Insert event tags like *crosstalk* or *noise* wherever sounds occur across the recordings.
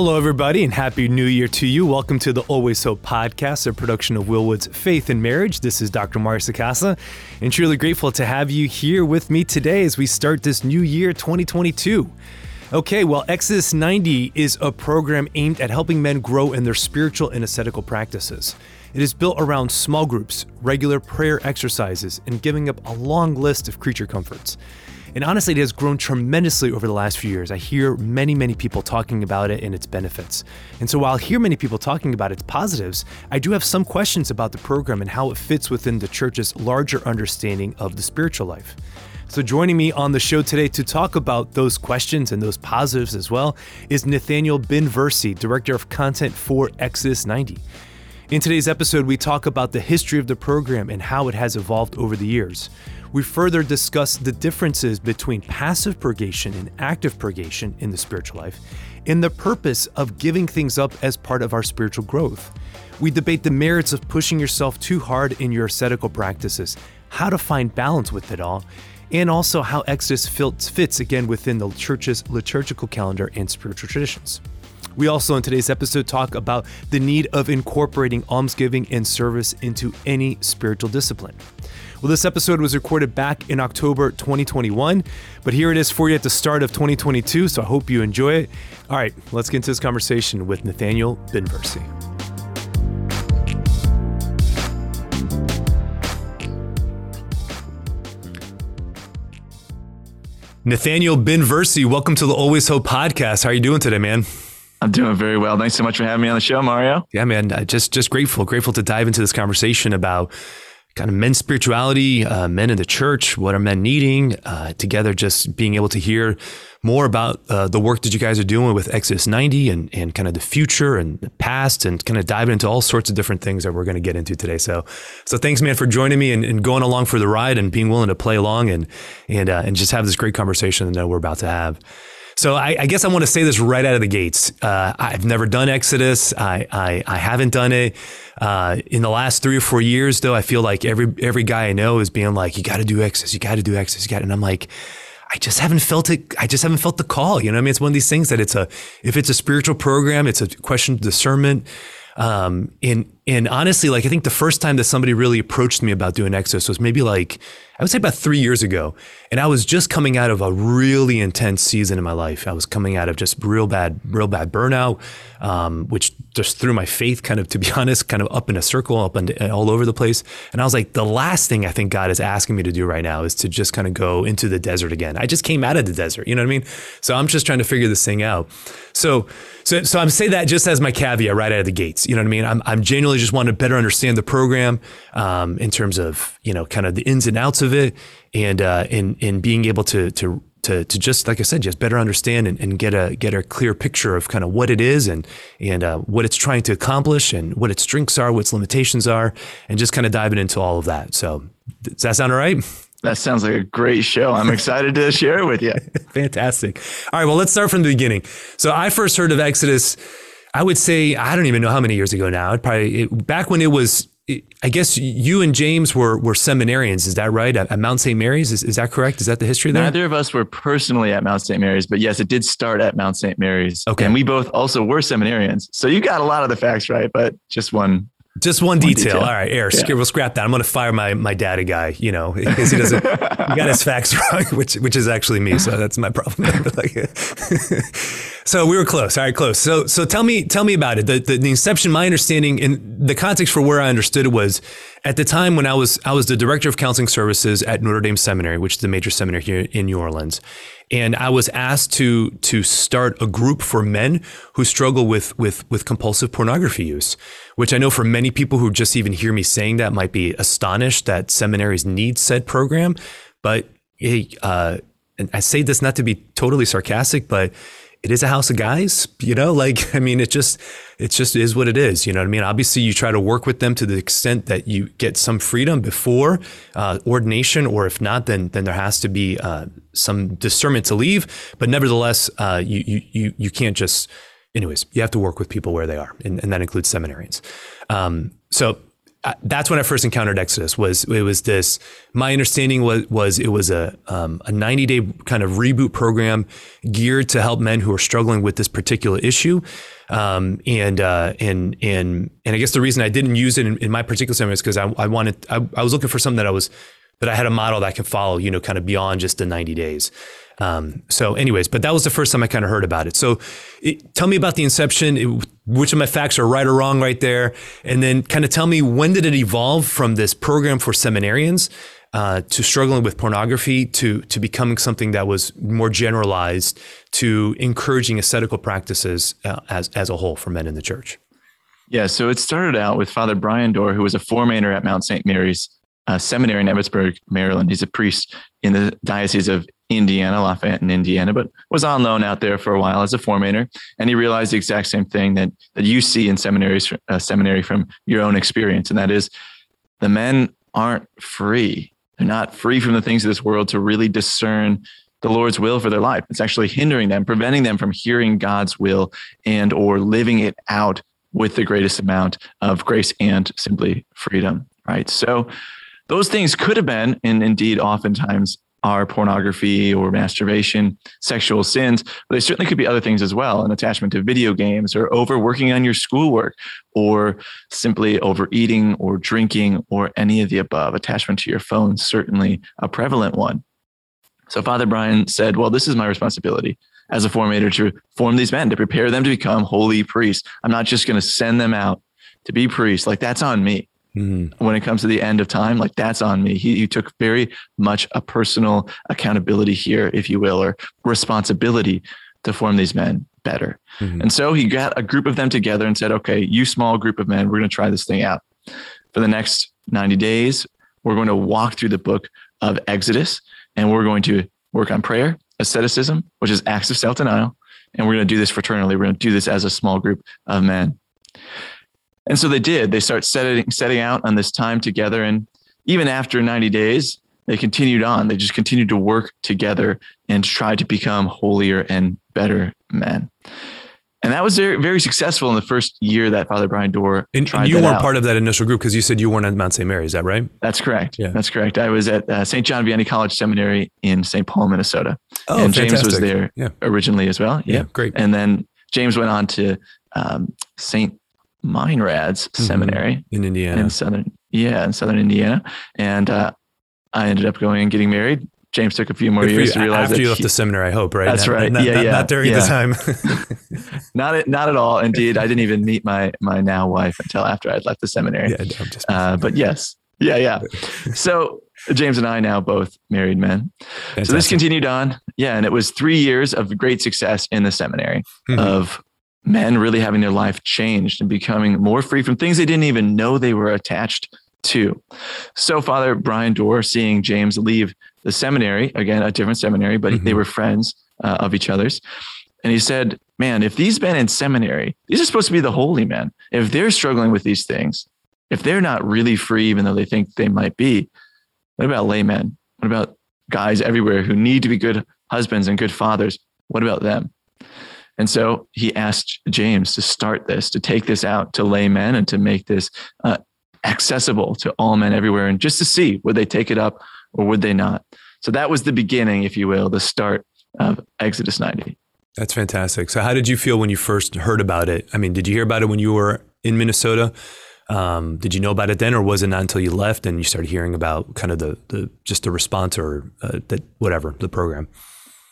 Hello, everybody, and Happy New Year to you. Welcome to the Always Hope podcast, a production of Willwood's Faith and Marriage. This is Dr. Mario Sacasa, and truly grateful to have you here with me today as we start this new year 2022. Okay, well, Exodus 90 is a program aimed at helping men grow in their spiritual and ascetical practices. It is built around small groups, regular prayer exercises, and giving up a long list of creature comforts. And honestly, it has grown tremendously over the last few years. I hear many, many people talking about it and its benefits. And so while I hear many people talking about its positives, I do have some questions about the program and how it fits within the church's larger understanding of the spiritual life. So, joining me on the show today to talk about those questions and those positives as well is Nathaniel Binversie, Director of Content for Exodus 90. In today's episode, we talk about the history of the program and how it has evolved over the years. We further discuss the differences between passive purgation and active purgation in the spiritual life, and the purpose of giving things up as part of our spiritual growth. We debate the merits of pushing yourself too hard in your ascetical practices, how to find balance with it all, and also how Exodus fits again within the church's liturgical calendar and spiritual traditions. We also, in today's episode, talk about the need of incorporating almsgiving and service into any spiritual discipline. Well, this episode was recorded back in October 2021, but here it is for you at the start of 2022, so I hope you enjoy it. All right, let's get into this conversation with Nathaniel Binversie. Nathaniel Binversie, welcome to the Always Hope podcast. How are you doing today, man? I'm doing very well. Thanks so much for having me on the show, Mario. Yeah, man. Uh, just just grateful, grateful to dive into this conversation about kind of men's spirituality, uh, men in the church, what are men needing, uh, together just being able to hear more about uh, the work that you guys are doing with Exodus 90 and, and kind of the future and the past and kind of diving into all sorts of different things that we're going to get into today. So, so thanks, man, for joining me and, and going along for the ride and being willing to play along and, and, uh, and just have this great conversation that we're about to have. So I, I, guess I want to say this right out of the gates. Uh, I've never done Exodus. I, I, I haven't done it. Uh, in the last three or four years, though, I feel like every every guy I know is being like, "You got to do Exodus. You got to do Exodus. You got." And I'm like, I just haven't felt it. I just haven't felt the call. You know, I mean, it's one of these things that it's a if it's a spiritual program, it's a question of discernment. Um, and and honestly, like I think the first time that somebody really approached me about doing Exodus was maybe like I would say about three years ago. And I was just coming out of a really intense season in my life. I was coming out of just real bad, real bad burnout, um, which just threw my faith kind of, to be *laughs* honest, kind of up in a circle, up and all over the place. And I was like, the last thing I think God is asking me to do right now is to just kind of go into the desert again. I just came out of the desert, you know what I mean? So I'm just trying to figure this thing out. So, so, so I'm saying that just as my caveat right out of the gates. You know what I mean? I'm, I'm genuinely just wanting to better understand the program um, in terms of you know kind of the ins and outs of it, and uh, in in being able to to to, to just like I said, just better understand and, and, get a get a clear picture of kind of what it is and and uh, what it's trying to accomplish and what its strengths are, what its limitations are, and just kind of diving into all of that. So does that sound all right? That sounds like a great show. I'm excited to share it with you. *laughs* Fantastic. All right, well, let's start from the beginning. So I first heard of Exodus. I would say I don't even know how many years ago now. It probably it, back when it was. It, I guess you and James were were seminarians. Is that right at, at Mount St. Mary's? Is, is that correct? Is that the history there? Neither of us were personally at Mount St. Mary's, but yes, it did start at Mount St. Mary's. Okay, and we both also were seminarians. So you got a lot of the facts right, but just one just one, one detail. detail. All right, Air. Yeah. We'll scrap that. I'm going to fire my my data guy. You know, because he doesn't. he got his facts *laughs* wrong, which which is actually me. So that's my problem. *laughs* *laughs* so we were close. All right, close. So so tell me tell me about it. The, the the inception. My understanding in the context for where I understood it was at the time when I was I was the director of counseling services at Notre Dame Seminary, which is the major seminary here in New Orleans. And I was asked to to start a group for men who struggle with with with compulsive pornography use, which I know for many people who just even hear me saying that might be astonished that seminaries need said program, but uh, I say this not to be totally sarcastic, but it is a house of guys, you know, like, *laughs* I mean, it just, it just is what it is. You know what I mean? Obviously you try to work with them to the extent that you get some freedom before uh, ordination, or if not, then, then there has to be uh, some discernment to leave. But nevertheless, uh, you, you, you, you can't just, anyways, you have to work with people where they are. And, and that includes seminarians. Um, so that's when I first encountered Exodus. Was it was this? My understanding was was it was a um, a 90 day kind of reboot program geared to help men who are struggling with this particular issue. Um, and uh, and and and I guess the reason I didn't use it in, in my particular seminar is because I, I wanted I, I was looking for something that I was that I had a model that I could follow, you know, kind of beyond just the 90 days. Um, so, anyways, but that was the first time I kind of heard about it. So, it, tell me about the inception. It, which of my facts are right or wrong right there, and then kind of tell me when did it evolve from this program for seminarians uh, to struggling with pornography to to becoming something that was more generalized to encouraging ascetical practices uh, as as a whole for men in the church. Yeah, so it started out with Father Brian Doerr, who was a formator at Mount St. Mary's uh, Seminary in Emmitsburg, Maryland. He's a priest in the Diocese of Indiana, Lafayette in Indiana, but was on loan out there for a while as a formator. And he realized the exact same thing that, that you see in seminaries, uh, seminary from your own experience. And that is the men aren't free. They're not free from the things of this world to really discern the Lord's will for their life. It's actually hindering them, preventing them from hearing God's will and or living it out with the greatest amount of grace and simply freedom. Right. So those things could have been, and indeed oftentimes are pornography or masturbation, sexual sins, but they certainly could be other things as well an attachment to video games or overworking on your schoolwork or simply overeating or drinking or any of the above. Attachment to your phone, certainly a prevalent one. So Father Brian said, Well, this is my responsibility as a formator to form these men, to prepare them to become holy priests. I'm not just going to send them out to be priests. Like that's on me. Mm-hmm. When it comes to the end of time, like that's on me. He, he took very much a personal accountability here, if you will, or responsibility to form these men better. Mm-hmm. And so he got a group of them together and said, okay, you small group of men, we're going to try this thing out. For the next 90 days, we're going to walk through the book of Exodus and we're going to work on prayer, asceticism, which is acts of self denial. And we're going to do this fraternally. We're going to do this as a small group of men. And so they did. They start setting setting out on this time together. And even after 90 days, they continued on. They just continued to work together and try to become holier and better men. And that was very, very successful in the first year that Father Brian Doerr and, and you weren't out. part of that initial group because you said you weren't at Mount St. Mary. Is that right? That's correct. Yeah. That's correct. I was at uh, St. John Vianney College Seminary in St. Paul, Minnesota. Oh, and James was there yeah. originally as well. Yeah. yeah. great. And then James went on to um, St. Meinrad's mm-hmm. seminary in Indiana, in southern yeah, in southern Indiana, and uh, I ended up going and getting married. James took a few more years to realize after you left he, the seminary. I hope, right? That's not, right. Not, yeah, not, yeah. Not during yeah. the time. *laughs* *laughs* not at, not at all. Indeed, I didn't even meet my my now wife until after I'd left the seminary. Yeah, just, uh, but yes, yeah, yeah. *laughs* So James and I now both married men. Fantastic. So this continued on. Yeah, and it was three years of great success in the seminary mm-hmm. of men really having their life changed and becoming more free from things they didn't even know they were attached to. So, Father Brian Doerr, seeing James leave the seminary, again, a different seminary, but mm-hmm. they were friends uh, of each other's. And he said, Man, if these men in seminary, these are supposed to be the holy men, if they're struggling with these things, if they're not really free, even though they think they might be, what about laymen? What about guys everywhere who need to be good husbands and good fathers? What about them? And so he asked James to start this, to take this out to laymen and to make this uh, accessible to all men everywhere and just to see would they take it up or would they not. So that was the beginning, if you will, the start of Exodus 90. That's fantastic. So, how did you feel when you first heard about it? I mean, did you hear about it when you were in Minnesota? Um, did you know about it then, or was it not until you left and you started hearing about kind of the the just the response or uh, that whatever the program?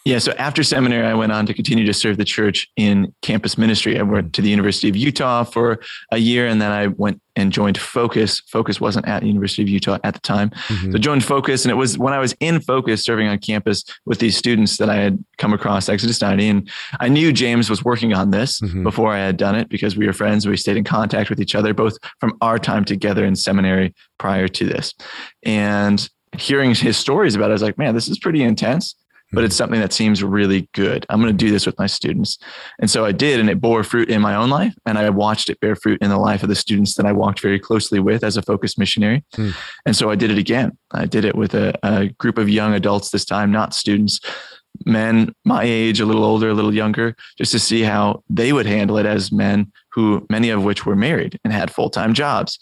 Yeah. So after seminary, I went on to continue to serve the church in campus ministry. I went to the University of Utah for a year, and then I went and joined Focus. Focus wasn't at the University of Utah at the time. Mm-hmm. So joined Focus, and it was when I was in Focus serving on campus with these students that I had come across Exodus 90. And I knew James was working on this mm-hmm. before I had done it because we were friends. We stayed in contact with each other, both from our time together in seminary prior to this. And hearing his stories about it, I was like, man, this is pretty intense but it's something that seems really good. I'm going to do this with my students. And so I did, and it bore fruit in my own life. And I watched it bear fruit in the life of the students that I walked very closely with as a focused missionary. Hmm. And so I did it again. I did it with a, a group of young adults this time, not students, men my age, a little older, a little younger, just to see how they would handle it as men who, many of which were married and had full time jobs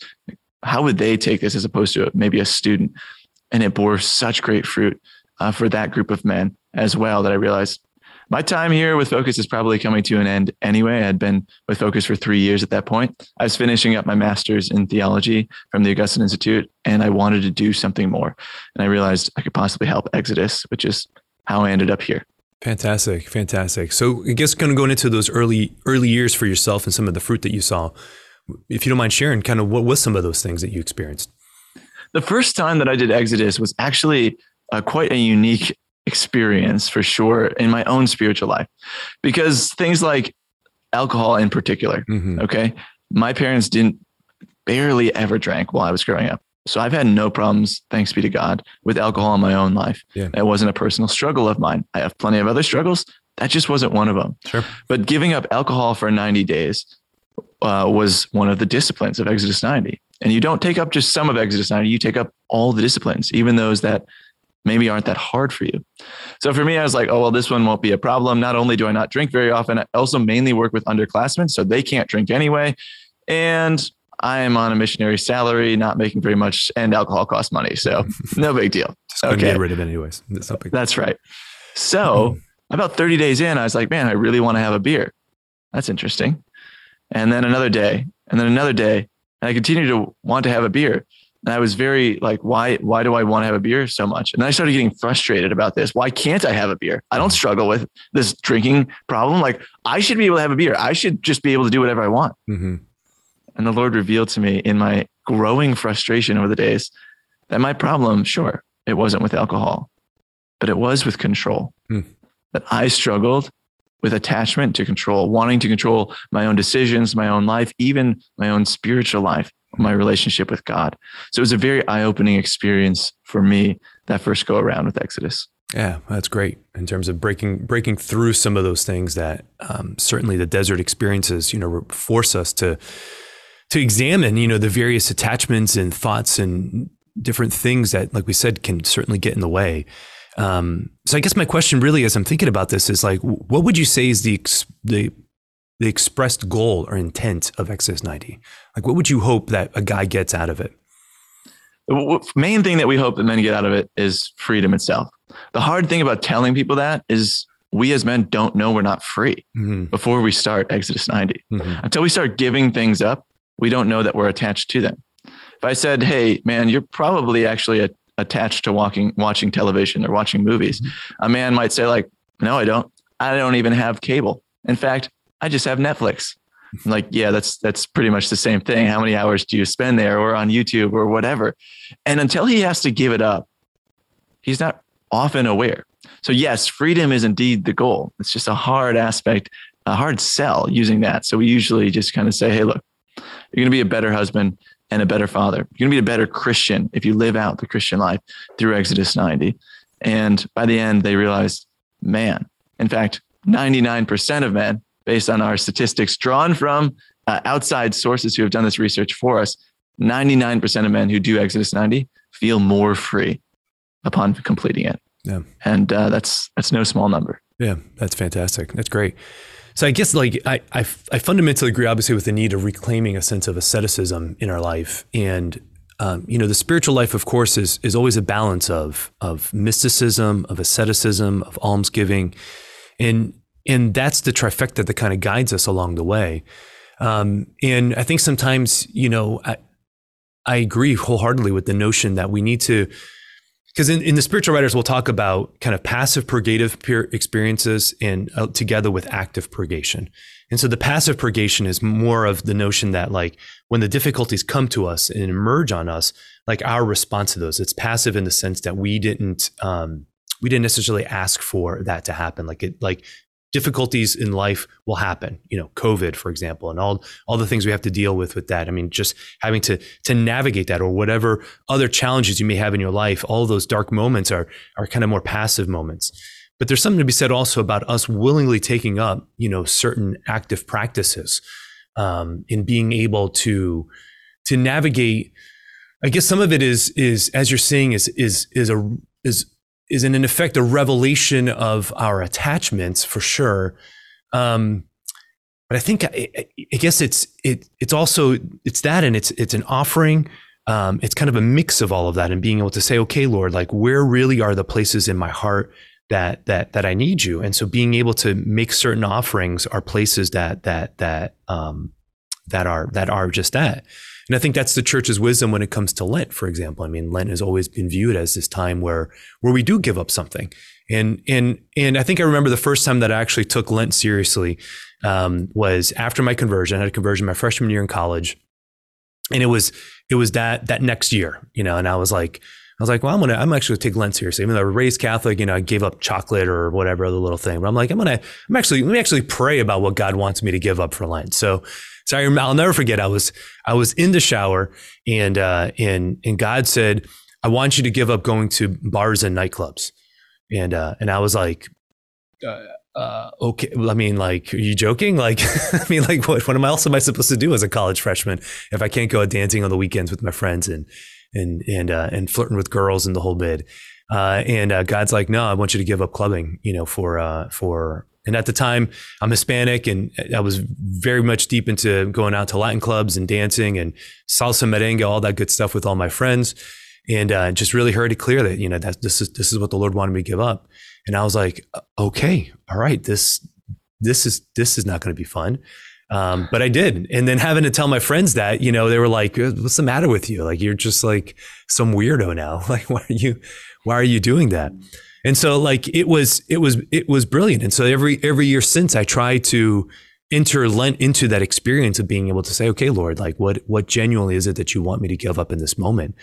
how would they take this as opposed to maybe a student? And it bore such great fruit uh, for that group of men as well that I realized my time here with Focus is probably coming to an end anyway. I had been with Focus for three years at that point. I was finishing up my master's in theology from the Augustine Institute, and I wanted to do something more. And I realized I could possibly help Exodus, which is how I ended up here. Fantastic, fantastic. So I guess kind of going into those early early years for yourself and some of the fruit that you saw. If you don't mind sharing, kind of what was some of those things that you experienced? The first time that I did Exodus was actually uh, quite a unique experience for sure in my own spiritual life. Because things like alcohol in particular mm-hmm. okay my parents didn't barely ever drank while i was growing up. So i've had no problems thanks be to god with alcohol in my own life. Yeah. it wasn't a personal struggle of mine. I have plenty of other struggles. That just wasn't one of them. Sure. but giving up alcohol for 90 days uh, was one of the disciplines of exodus 90 and you don't take up just some of exodus 90 you take up all the disciplines even those that maybe aren't that hard for you. So for me, I was like, oh, well, this one won't be a problem. Not only do I not drink very often, I also mainly work with underclassmen, so they can't drink anyway. And I am on a missionary salary, not making very much, and alcohol costs money. So *laughs* no big deal. Just okay. get rid of it anyways. That's, That's right. So *laughs* about 30 days in, I was like, man, I really want to have a beer. That's interesting. And then another day, and then another day, and I continue to want to have a beer. And I was very like, why, why do I want to have a beer so much? And I started getting frustrated about this. Why can't I have a beer? I don't struggle with this drinking problem. Like I should be able to have a beer. I should just be able to do whatever I want. Mm-hmm. And the Lord revealed to me in my growing frustration over the days that my problem, sure, it wasn't with alcohol, but it was with control. Mm. That I struggled with attachment to control, wanting to control my own decisions, my own life, even my own spiritual life my relationship with God. So it was a very eye opening experience for me that first go around with Exodus. Yeah, that's great in terms of breaking breaking through some of those things that um, certainly the desert experiences, you know, force us to to examine, you know, the various attachments and thoughts and different things that, like we said, can certainly get in the way. Um, so I guess my question really, as I'm thinking about this, is like, what would you say is the the the expressed goal or intent of Exodus 90? Like, what would you hope that a guy gets out of it? The main thing that we hope that men get out of it is freedom itself. The hard thing about telling people that is we as men don't know we're not free mm-hmm. before we start Exodus 90. Mm-hmm. Until we start giving things up, we don't know that we're attached to them. If I said, "Hey, man, you're probably actually a, attached to walking, watching television or watching movies," mm-hmm. a man might say, "Like, no, I don't. I don't even have cable. In fact, I just have Netflix. I'm like, yeah, that's that's pretty much the same thing. How many hours do you spend there or on YouTube or whatever? And until he has to give it up, he's not often aware. So yes, freedom is indeed the goal. It's just a hard aspect, a hard sell using that. So we usually just kind of say, hey, look, you're going to be a better husband and a better father. You're going to be a better Christian if you live out the Christian life through Exodus 90. And by the end, they realized, man, in fact, 99% of men based on our statistics drawn from uh, outside sources who have done this research for us, 99% of men who do Exodus 90 feel more free upon completing it. Yeah. And uh, that's that's no small number. Yeah, that's fantastic. That's great. So I guess like I, I, I fundamentally agree, obviously, with the need of reclaiming a sense of asceticism in our life, and um, you know, the spiritual life, of course, is is always a balance of of mysticism, of asceticism, of almsgiving, and and that's the trifecta that kind of guides us along the way. Um, and I think sometimes, you know, I, I agree wholeheartedly with the notion that we need to, because in, in the spiritual writers, we'll talk about kind of passive purgative experiences and uh, together with active purgation. And so the passive purgation is more of the notion that like when the difficulties come to us and emerge on us, like our response to those, it's passive in the sense that we didn't, um, we didn't necessarily ask for that to happen. Like it, like difficulties in life will happen you know covid for example and all all the things we have to deal with with that. I mean just having to to navigate that or whatever other challenges you may have in your life all those dark moments are are kind of more passive moments. But there's something to be said also about us willingly taking up you know certain active practices um, in being able to to navigate. I guess some of it is is as you're saying is is is a is is in, effect a revelation of our attachments for sure. Um, but I think I, I, guess it's it it's also it's that and it's it's an offering um, it's kind of a mix of all of that and being able to say, okay, Lord, like where really are the places in my heart that that that I need you? And so being able to make certain offerings are places that that that um, that are that are just that. And I think that's the church's wisdom when it comes to Lent, for example. I mean, Lent has always been viewed as this time where where we do give up something. And and and I think I remember the first time that I actually took Lent seriously um, was after my conversion. I had a conversion my freshman year in college, and it was it was that that next year, you know. And I was like, I was like, well, I'm gonna I'm actually gonna take Lent seriously. Even though I was raised Catholic, you know, I gave up chocolate or whatever other little thing. But I'm like, I'm gonna I'm actually let me actually pray about what God wants me to give up for Lent. So so I, will never forget. I was I was in the shower and uh, and and God said, I want you to give up going to bars and nightclubs. And uh, and I was like, uh, uh, okay. I mean, like, are you joking? *laughs* Like, I mean, like, what, what am I else am I supposed to do as a college freshman if I can't go out dancing on the weekends with my friends and, and, and, uh, and flirting with girls and the whole bit? Uh, and, uh, God's like, no, I want you to give up clubbing, you know, for, uh, for, and at the time I'm Hispanic and I was very much deep into going out to Latin clubs and dancing and salsa merengue, all that good stuff with all my friends. And, uh, just really heard it clear that, you know, that this is, this is what the Lord wanted me to give up. And I was like, okay, all right, this this is this is not going to be fun. Um, but I did. And then having to tell my friends that, you know, they were like, what's the matter with you? Like, you're just like some weirdo now. *laughs* Like, why are you, why are you doing that? And so like, it was, it was, it was brilliant. And so every, every year since I try to enter Lent into that experience of being able to say, okay, Lord, like what, what genuinely is it that you want me to give up in this moment?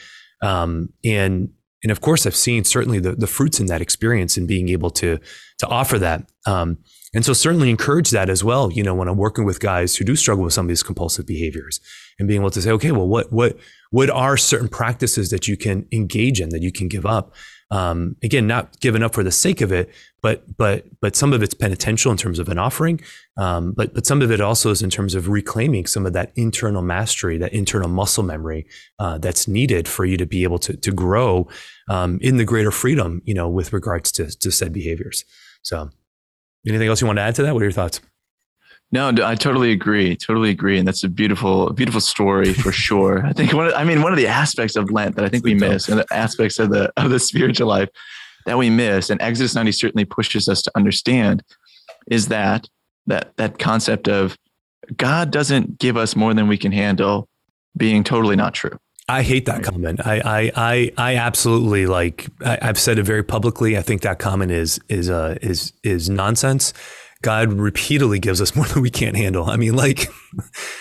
Um, and, and of course, I've seen certainly the, the fruits in that experience and being able to to offer that. Um, and so certainly encourage that as well. You know, when I'm working with guys who do struggle with some of these compulsive behaviors, and being able to say, okay, well, what what what are certain practices that you can engage in that you can give up um, again, not given up for the sake of it, but but but some of it's penitential in terms of an offering, um, but but some of it also is in terms of reclaiming some of that internal mastery, that internal muscle memory uh, that's needed for you to be able to to grow um, in the greater freedom, you know, with regards to to said behaviors. So, anything else you want to add to that? What are your thoughts? No, I totally agree. Totally agree, and that's a beautiful, beautiful story for *laughs* sure. I think one. Of, I mean, one of the aspects of Lent that I think we miss, and the aspects of the of the *laughs* spiritual life that we miss, and Exodus ninety certainly pushes us to understand, is that that that concept of God doesn't give us more than we can handle, being totally not true. I hate that comment. I I I, I absolutely like. I, have said it very publicly. I think that comment is is uh, is is nonsense. God repeatedly gives us more *laughs* than we can't handle. I mean, like,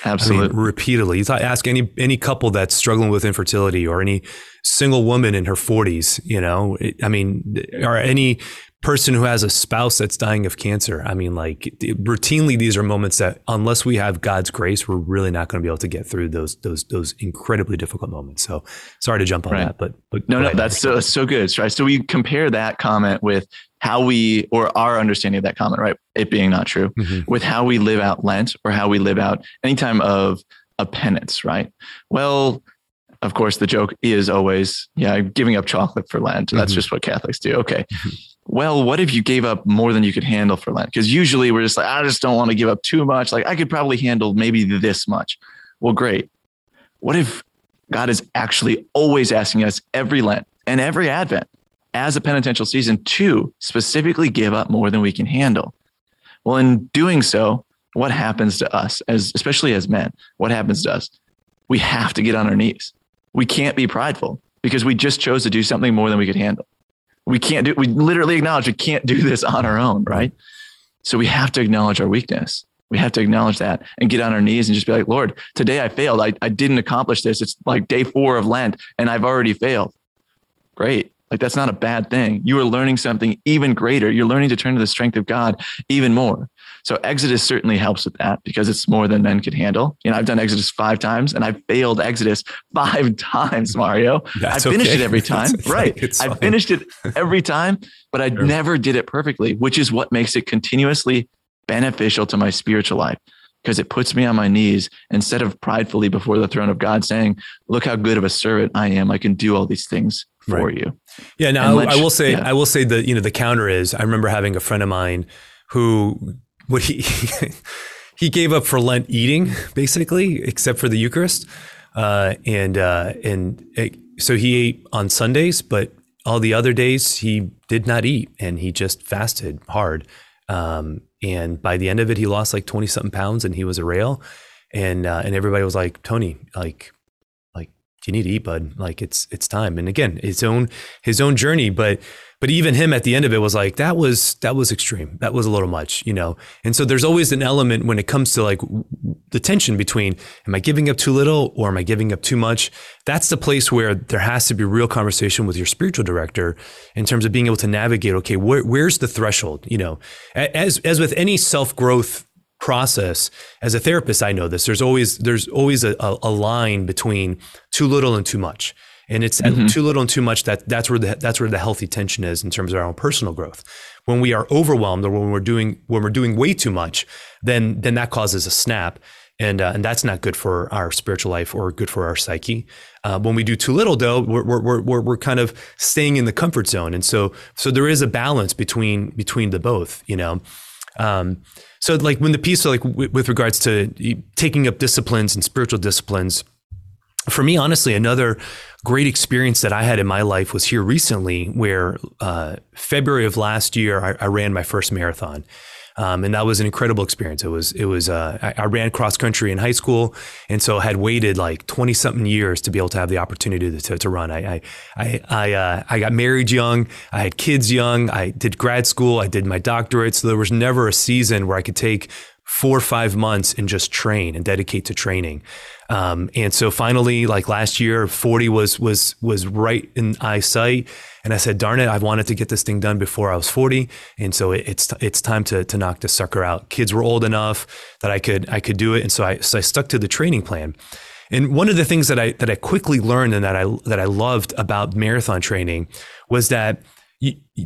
absolutely, *laughs* I mean, repeatedly. You ask any any couple that's struggling with infertility, or any single woman in her forties. You know, I mean, or any person who has a spouse that's dying of cancer. I mean, like, routinely, these are moments that, unless we have God's grace, we're really not going to be able to get through those those those incredibly difficult moments. So, sorry to jump on right. that, but, but no, no, that's so, so good. Right. So we compare that comment with how we or our understanding of that comment, right? It being not true, mm-hmm. with how we live out Lent or how we live out any time of a penance, right? Well, of course, the joke is always, yeah, giving up chocolate for Lent. That's mm-hmm. just what Catholics do. Okay. Mm-hmm. Well, what if you gave up more than you could handle for Lent? Because usually we're just like, I just don't want to give up too much. Like I could probably handle maybe this much. Well, great. What if God is actually always asking us every Lent and every Advent as a penitential season to specifically give up more than we can handle. Well, in doing so, what happens to us as especially as men? What happens to us? We have to get on our knees. We can't be prideful because we just chose to do something more than we could handle. We can't do we literally acknowledge we can't do this on our own, right? So we have to acknowledge our weakness. We have to acknowledge that and get on our knees and just be like, Lord, today I failed. I, I didn't accomplish this. It's like day four of Lent and I've already failed. Great. Like that's not a bad thing. You are learning something even greater. You're learning to turn to the strength of God even more. So Exodus certainly helps with that because it's more than men could handle. You know, I've done Exodus five times and I've failed Exodus *laughs* five times, Mario. That's I finished okay. it every time. *laughs* right. I finished it every time, but I sure. never did it perfectly, which is what makes it continuously beneficial to my spiritual life because it puts me on my knees instead of pridefully before the throne of God saying, Look how good of a servant I am. I can do all these things for right. you. Yeah. Now I, I will say, yeah. I will say that, you know, the counter is I remember having a friend of mine who what *laughs* he he gave up for Lent eating, basically, except for the Eucharist. uh, and uh, and it, so he ate on Sundays, but all the other days he did not eat, and he just fasted hard. Um, and by the end of it, he lost like twenty something pounds, and he was a rail. And uh, and everybody was like, Tony, like you need to eat, bud. Like it's it's time. And again, his own his own journey. But but even him at the end of it was like that was that was extreme. That was a little much, you know. And so there's always an element when it comes to like the tension between am I giving up too little or am I giving up too much? That's the place where there has to be real conversation with your spiritual director in terms of being able to navigate. Okay, where, where's the threshold? You know, as as with any self growth process as a therapist i know this there's always there's always a, a line between too little and too much and it's mm-hmm. too little and too much that that's where the that's where the healthy tension is in terms of our own personal growth when we are overwhelmed or when we're doing when we're doing way too much then then that causes a snap and uh, and that's not good for our spiritual life or good for our psyche. Uh, when we do too little, though, we're, we're we're we're kind of staying in the comfort zone, and so so there is a balance between between the both, you know. Um, so, like when the piece, like w- with regards to taking up disciplines and spiritual disciplines, for me, honestly, another great experience that I had in my life was here recently, where uh, February of last year, I, I ran my first marathon. Um, and that was an incredible experience. It was it was uh, I, I, ran cross country in high school, and so had waited like twenty something years to be able to have the opportunity to, to, to run. I I I I, uh, I, got married young. I had kids young. I did grad school. I did my doctorate. So there was never a season where I could take four or five months and just train and dedicate to training. Um, and so finally, like last year, 40 was was was right in eyesight. And I said, darn it, I wanted to get this thing done before I was 40. And so it, it's it's time to, to knock this sucker out. Kids were old enough that I could I could do it. And so I so I stuck to the training plan. And one of the things that I that I quickly learned and that I that I loved about marathon training was that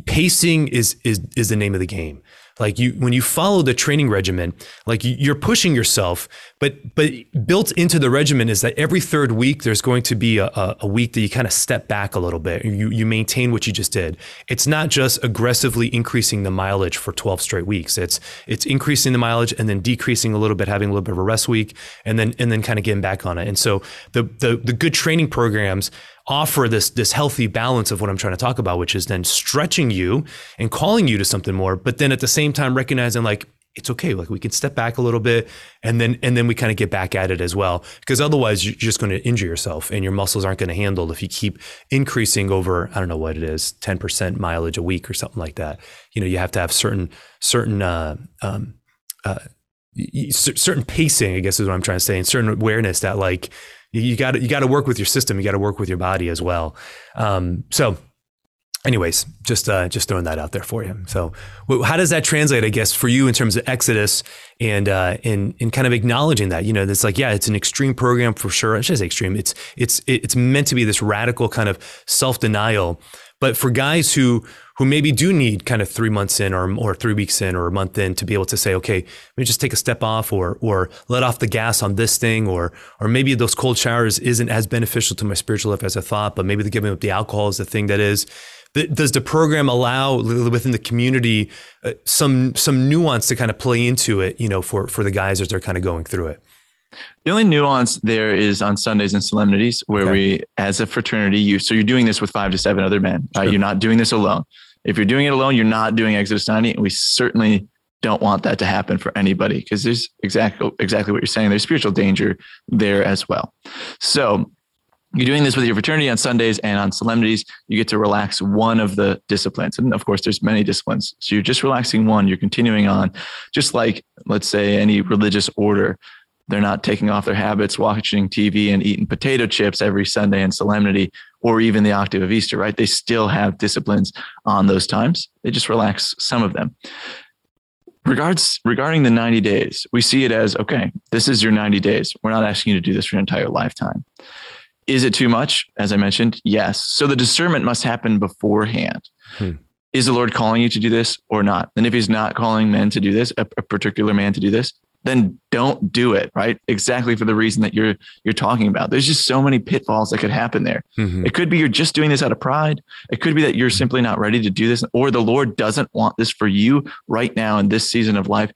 pacing is is is the name of the game. Like you, when you follow the training regimen, like you're pushing yourself, but but built into the regimen is that every third week there's going to be a, a week that you kind of step back a little bit. You you maintain what you just did. It's not just aggressively increasing the mileage for 12 straight weeks. It's it's increasing the mileage and then decreasing a little bit, having a little bit of a rest week, and then and then kind of getting back on it. And so the the the good training programs offer this this healthy balance of what I'm trying to talk about, which is then stretching you and calling you to something more, but then at the same time recognizing like it's okay, like we can step back a little bit and then and then we kind of get back at it as well. Because otherwise you're just going to injure yourself and your muscles aren't going to handle if you keep increasing over, I don't know what it is, 10% mileage a week or something like that. You know, you have to have certain certain uh, um, uh, certain pacing, I guess is what I'm trying to say, and certain awareness that like you got you got to work with your system. You got to work with your body as well. Um, so, anyways, just uh, just throwing that out there for you. So, how does that translate? I guess for you in terms of Exodus and uh, in in kind of acknowledging that you know it's like yeah, it's an extreme program for sure. I should say extreme. It's it's it's meant to be this radical kind of self denial. But for guys who who maybe do need kind of three months in or, or three weeks in or a month in to be able to say, okay, let me just take a step off or, or let off the gas on this thing, or, or maybe those cold showers isn't as beneficial to my spiritual life as I thought, but maybe the giving up the alcohol is the thing that is. Does the program allow within the community uh, some some nuance to kind of play into it, you know, for for the guys as they're kind of going through it? The only nuance there is on Sundays and solemnities where okay. we, as a fraternity, you so you're doing this with five to seven other men. Sure. You're not doing this alone. If you're doing it alone, you're not doing Exodus 90, and we certainly don't want that to happen for anybody because there's exactly exactly what you're saying. There's spiritual danger there as well. So you're doing this with your fraternity on Sundays and on solemnities. You get to relax one of the disciplines, and of course, there's many disciplines. So you're just relaxing one. You're continuing on, just like let's say any religious order they're not taking off their habits, watching TV and eating potato chips every Sunday in solemnity or even the octave of Easter, right? They still have disciplines on those times. They just relax some of them. Regards regarding the 90 days, we see it as okay, this is your 90 days. We're not asking you to do this for your entire lifetime. Is it too much? As I mentioned, yes. So the discernment must happen beforehand. Hmm. Is the Lord calling you to do this or not? And if he's not calling men to do this, a, a particular man to do this, then don't do it right exactly for the reason that you're you're talking about there's just so many pitfalls that could happen there mm-hmm. it could be you're just doing this out of pride it could be that you're simply not ready to do this or the lord doesn't want this for you right now in this season of life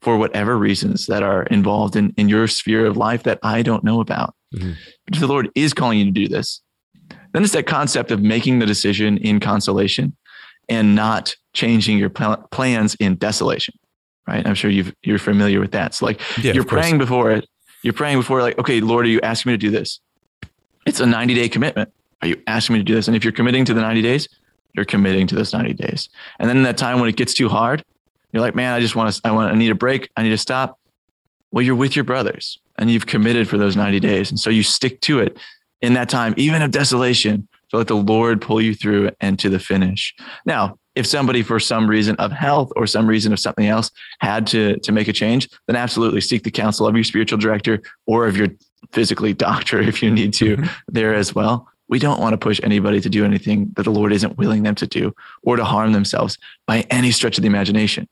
for whatever reasons that are involved in in your sphere of life that i don't know about Mm-hmm. But if the Lord is calling you to do this, then it's that concept of making the decision in consolation and not changing your pl- plans in desolation. Right. I'm sure you are familiar with that. So like yeah, you're praying before it, you're praying before like, okay, Lord, are you asking me to do this? It's a 90 day commitment. Are you asking me to do this? And if you're committing to the 90 days, you're committing to those 90 days. And then in that time when it gets too hard, you're like, man, I just want to, I want, I need a break. I need to stop. Well, you're with your brothers and you've committed for those 90 days. And so you stick to it in that time, even of desolation, to let the Lord pull you through and to the finish. Now, if somebody for some reason of health or some reason of something else had to to make a change, then absolutely seek the counsel of your spiritual director or of your physically doctor *laughs* if you need to mm-hmm. there as well. We don't want to push anybody to do anything that the Lord isn't willing them to do or to harm themselves by any stretch of the imagination.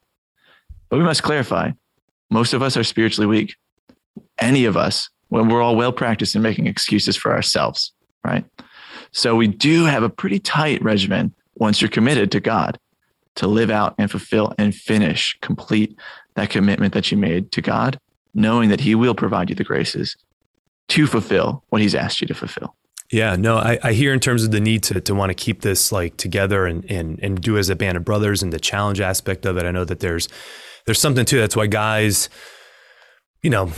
But we must clarify most of us are spiritually weak. Any of us, when we're all well practiced in making excuses for ourselves, right? So we do have a pretty tight regimen once you're committed to God to live out and fulfill and finish, complete that commitment that you made to God, knowing that He will provide you the graces to fulfill what He's asked you to fulfill. Yeah, no, I, I hear in terms of the need to, to want to keep this like together and, and and do as a band of brothers and the challenge aspect of it. I know that there's there's something too. That's why guys, you know,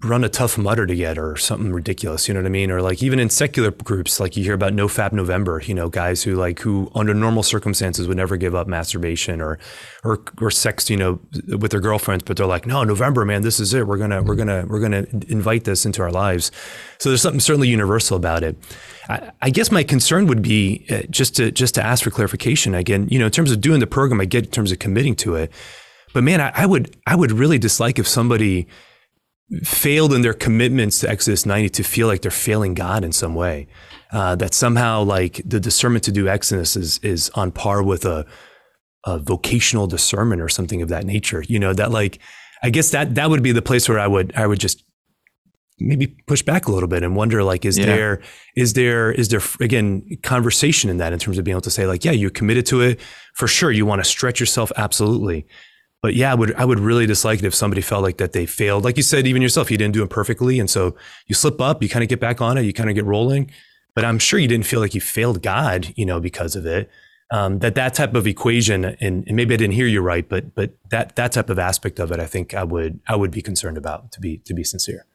run a Tough Mudder together or something ridiculous, you know what I mean? Or like even in secular groups, like you hear about No Fap November, you know, guys who like who under normal circumstances would never give up masturbation or or or sex, you know, with their girlfriends, but they're like, no, November, man, this is it. We're gonna we're gonna we're gonna invite this into our lives. So there's something certainly universal about it. I, I guess my concern would be uh, just to just to ask for clarification again. You know, in terms of doing the program, I get in terms of committing to it, but man, I, I would I would really dislike if somebody failed in their commitments to Exodus 90 to feel like they're failing God in some way. Uh, that somehow like the discernment to do Exodus is is on par with a, a vocational discernment or something of that nature. You know, that like I guess that that would be the place where I would I would just maybe push back a little bit and wonder like is yeah. there is there is there again conversation in that in terms of being able to say like yeah you're committed to it for sure you want to stretch yourself absolutely but yeah, I would I would really dislike it if somebody felt like that they failed. Like you said, even yourself, you didn't do it perfectly, and so you slip up, you kind of get back on it, you kind of get rolling. But I'm sure you didn't feel like you failed God, you know, because of it. Um, that that type of equation, and, and, maybe I didn't hear you right, but but that that type of aspect of it, I think I would I would be concerned about to be to be sincere,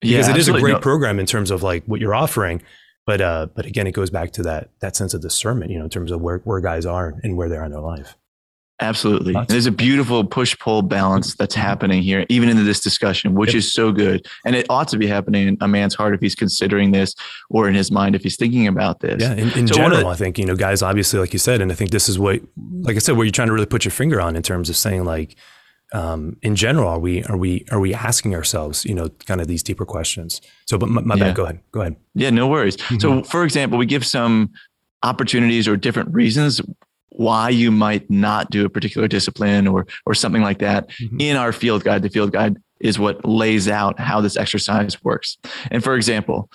because yeah, it is a great no. program in terms of like what you're offering. But uh, but again, it goes back to that that sense of discernment, you know, in terms of where where guys are and where they are in their life. Absolutely. There's a beautiful push pull balance that's happening here, even in this discussion, which yep. is so good. And it ought to be happening in a man's heart if he's considering this or in his mind if he's thinking about this. Yeah. In, in so general, the, I think, you know, guys, obviously, like you said, and I think this is what, like I said, where you're trying to really put your finger on in terms of saying, like, um, in general, are we are we are we asking ourselves, you know, kind of these deeper questions? So, but my, my yeah. bad. Go ahead. Go ahead. Yeah, no worries. Mm-hmm. So, for example, we give some opportunities or different reasons why you might not do a particular discipline or or something like that mm-hmm. in our field guide. The field guide is what lays out how this exercise works. And for example,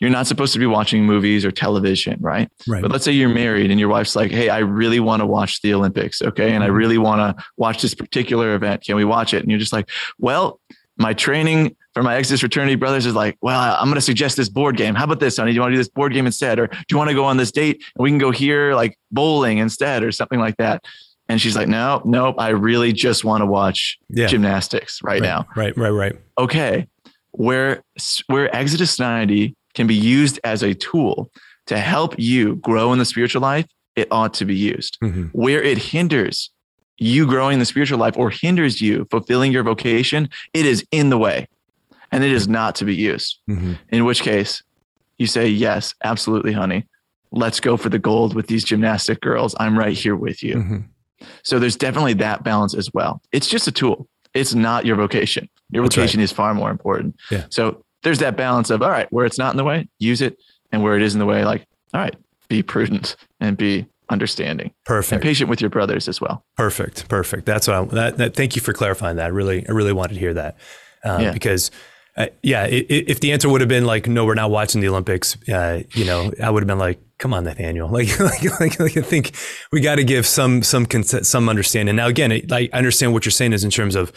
you're not supposed to be watching movies or television, right? Right. But let's say you're married and your wife's like, "Hey, I really want to watch the Olympics, okay? And I mm-hmm. really want to watch this particular event. Can we watch it?" And you're just like, "Well, my training for my Exodus fraternity brothers is like, well, I'm going to suggest this board game. How about this, honey? Do you want to do this board game instead? Or do you want to go on this date and we can go here like bowling instead or something like that? And she's like, no, nope. I really just want to watch yeah. gymnastics right, right, now. Right, right, right. Okay. Where, where Exodus 90 can be used as a tool to help you grow in the spiritual life, it ought to be used. Mm-hmm. Where it hinders you growing the spiritual life or hinders you fulfilling your vocation, it is in the way and it is not to be used. Mm-hmm. In which case, you say, Yes, absolutely, honey. Let's go for the gold with these gymnastic girls. I'm right here with you. Mm-hmm. So there's definitely that balance as well. It's just a tool, it's not your vocation. Your That's vocation right. is far more important. Yeah. So there's that balance of, all right, where it's not in the way, use it. And where it is in the way, like, all right, be prudent and be understanding. Perfect. And patient with your brothers as well. Perfect. Perfect. That's what I, that, that, thank you for clarifying that. I really, I really wanted to hear that. Um, yeah. because uh, yeah, if the answer would have been like, no, we're not watching the Olympics, uh, you know, I would have been like, come on, Nathaniel. *laughs* Like, like, like, like I think we got to give some, some, some understanding. Now, again, it, I understand what you're saying is in terms of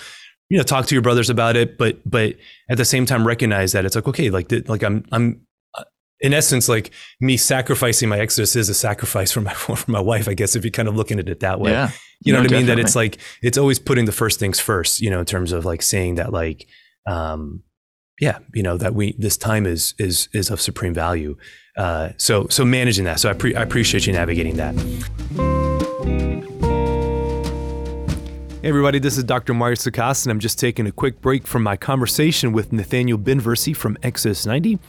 you know talk to your brothers about it but but at the same time recognize that it's like okay like like i'm i'm uh, in essence like me sacrificing my exodus is a sacrifice for my *laughs* for my wife i guess if you're kind of looking at it that way Yeah. you know No, what i mean that it's like it's always putting the first things first you know in terms of like saying that like um yeah you know that we this time is is is of supreme value. Uh so so managing that. So i, pre- I appreciate you navigating that. Hey everybody, this is Dr. Mario Sacasa, and I'm just taking a quick break from my conversation with Nathaniel Binversie from Exodus 90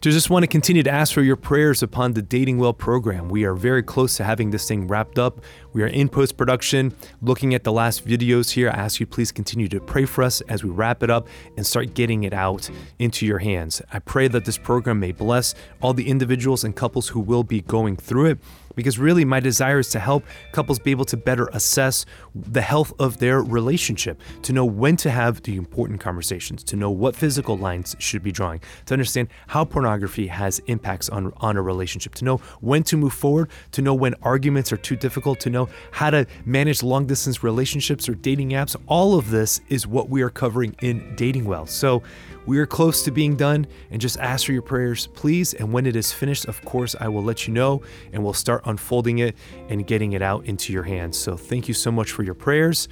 to just want to continue to ask for your prayers upon the Dating Well program. We are very close to having this thing wrapped up. We are in post production, looking at the last videos here. I ask you please continue to pray for us as we wrap it up and start getting it out into your hands. I pray that this program may bless all the individuals and couples who will be going through it because really my desire is to help couples be able to better assess the health of their relationship, to know when to have the important conversations, to know what physical lines should be drawing, to understand how pornography has impacts on, on a relationship, to know when to move forward, to know when arguments are too difficult, to know how to manage long distance relationships or dating apps. All of this is what we are covering in Dating Well. So we are close to being done and just ask for your prayers, please. And when it is finished, of course, I will let you know and we'll start unfolding it and getting it out into your hands. So thank you so much for your prayers.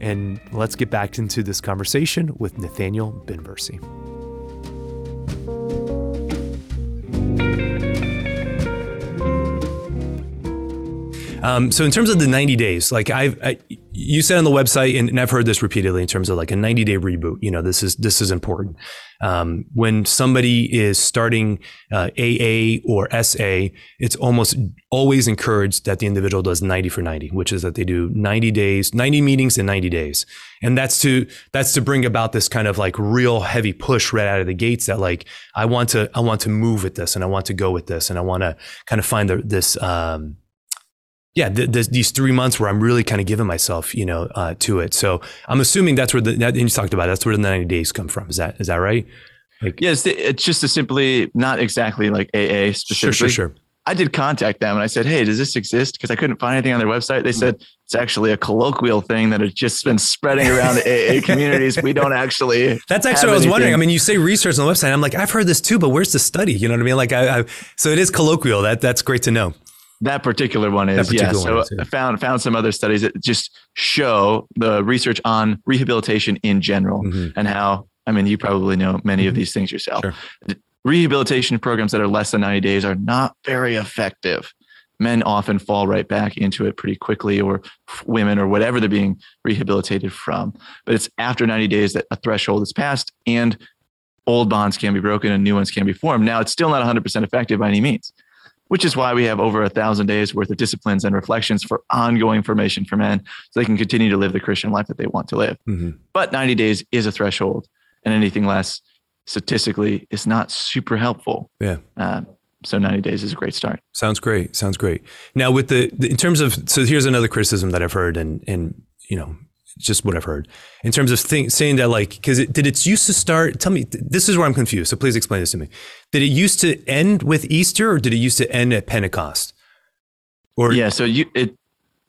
And let's get back into this conversation with Nathaniel Binversie. Um, so in terms of the 90 days, like I've, I, you said on the website, and, and I've heard this repeatedly in terms of like a 90 day reboot. You know, this is this is important. Um, when somebody is starting uh, AA or SA, it's almost always encouraged that the individual does 90 for 90, which is that they do 90 days, 90 meetings in 90 days, and that's to that's to bring about this kind of like real heavy push right out of the gates that like I want to I want to move with this and I want to go with this and I want to kind of find the, this. Um, yeah, th- th- these three months where I'm really kind of giving myself, you know, uh, to it. So I'm assuming that's where the that, and you talked about it, that's where the 90 days come from. Is that is that right? Like, Yeah, it's, it's just a simply not exactly like AA specifically. sure, sure, sure. I did contact them and I said, "Hey, does this exist?" Because I couldn't find anything on their website. They said it's actually a colloquial thing that has just been spreading around the AA *laughs* communities. We don't actually. That's actually what I was wondering. I mean, you say research on the website. I'm like, I've heard this too, but where's the study? You know what I mean? Like, I, I so it is colloquial. That that's great to know. That particular one is yeah. particular So one yeah. I found found some other studies that just show the research on rehabilitation in general Mhm. and how. I mean, you probably know many of these things yourself. Sure. Rehabilitation programs that are less than 90 days are not very effective. Men often fall right back into it pretty quickly, or women, or whatever they're being rehabilitated from. But it's after 90 days that a threshold is passed and old bonds can be broken and new ones can be formed. Now, it's still not 100% effective by any means which is why we have over a thousand days worth of disciplines and reflections for ongoing formation for men so they can continue to live the Christian life that they want to live. Mhm. But 90 days is a threshold, and anything less statistically is not super helpful. Yeah. Um, so 90 days is a great start. Sounds great. Sounds great. Now, with the, the in terms of so here's another criticism that I've heard, and and you know just what I've heard in terms of think, saying that like because it, did it used to start? Tell me, this is where I'm confused. So please explain this to me. Did it used to end with Easter, or did it used to end at Pentecost? Or Yeah, so you it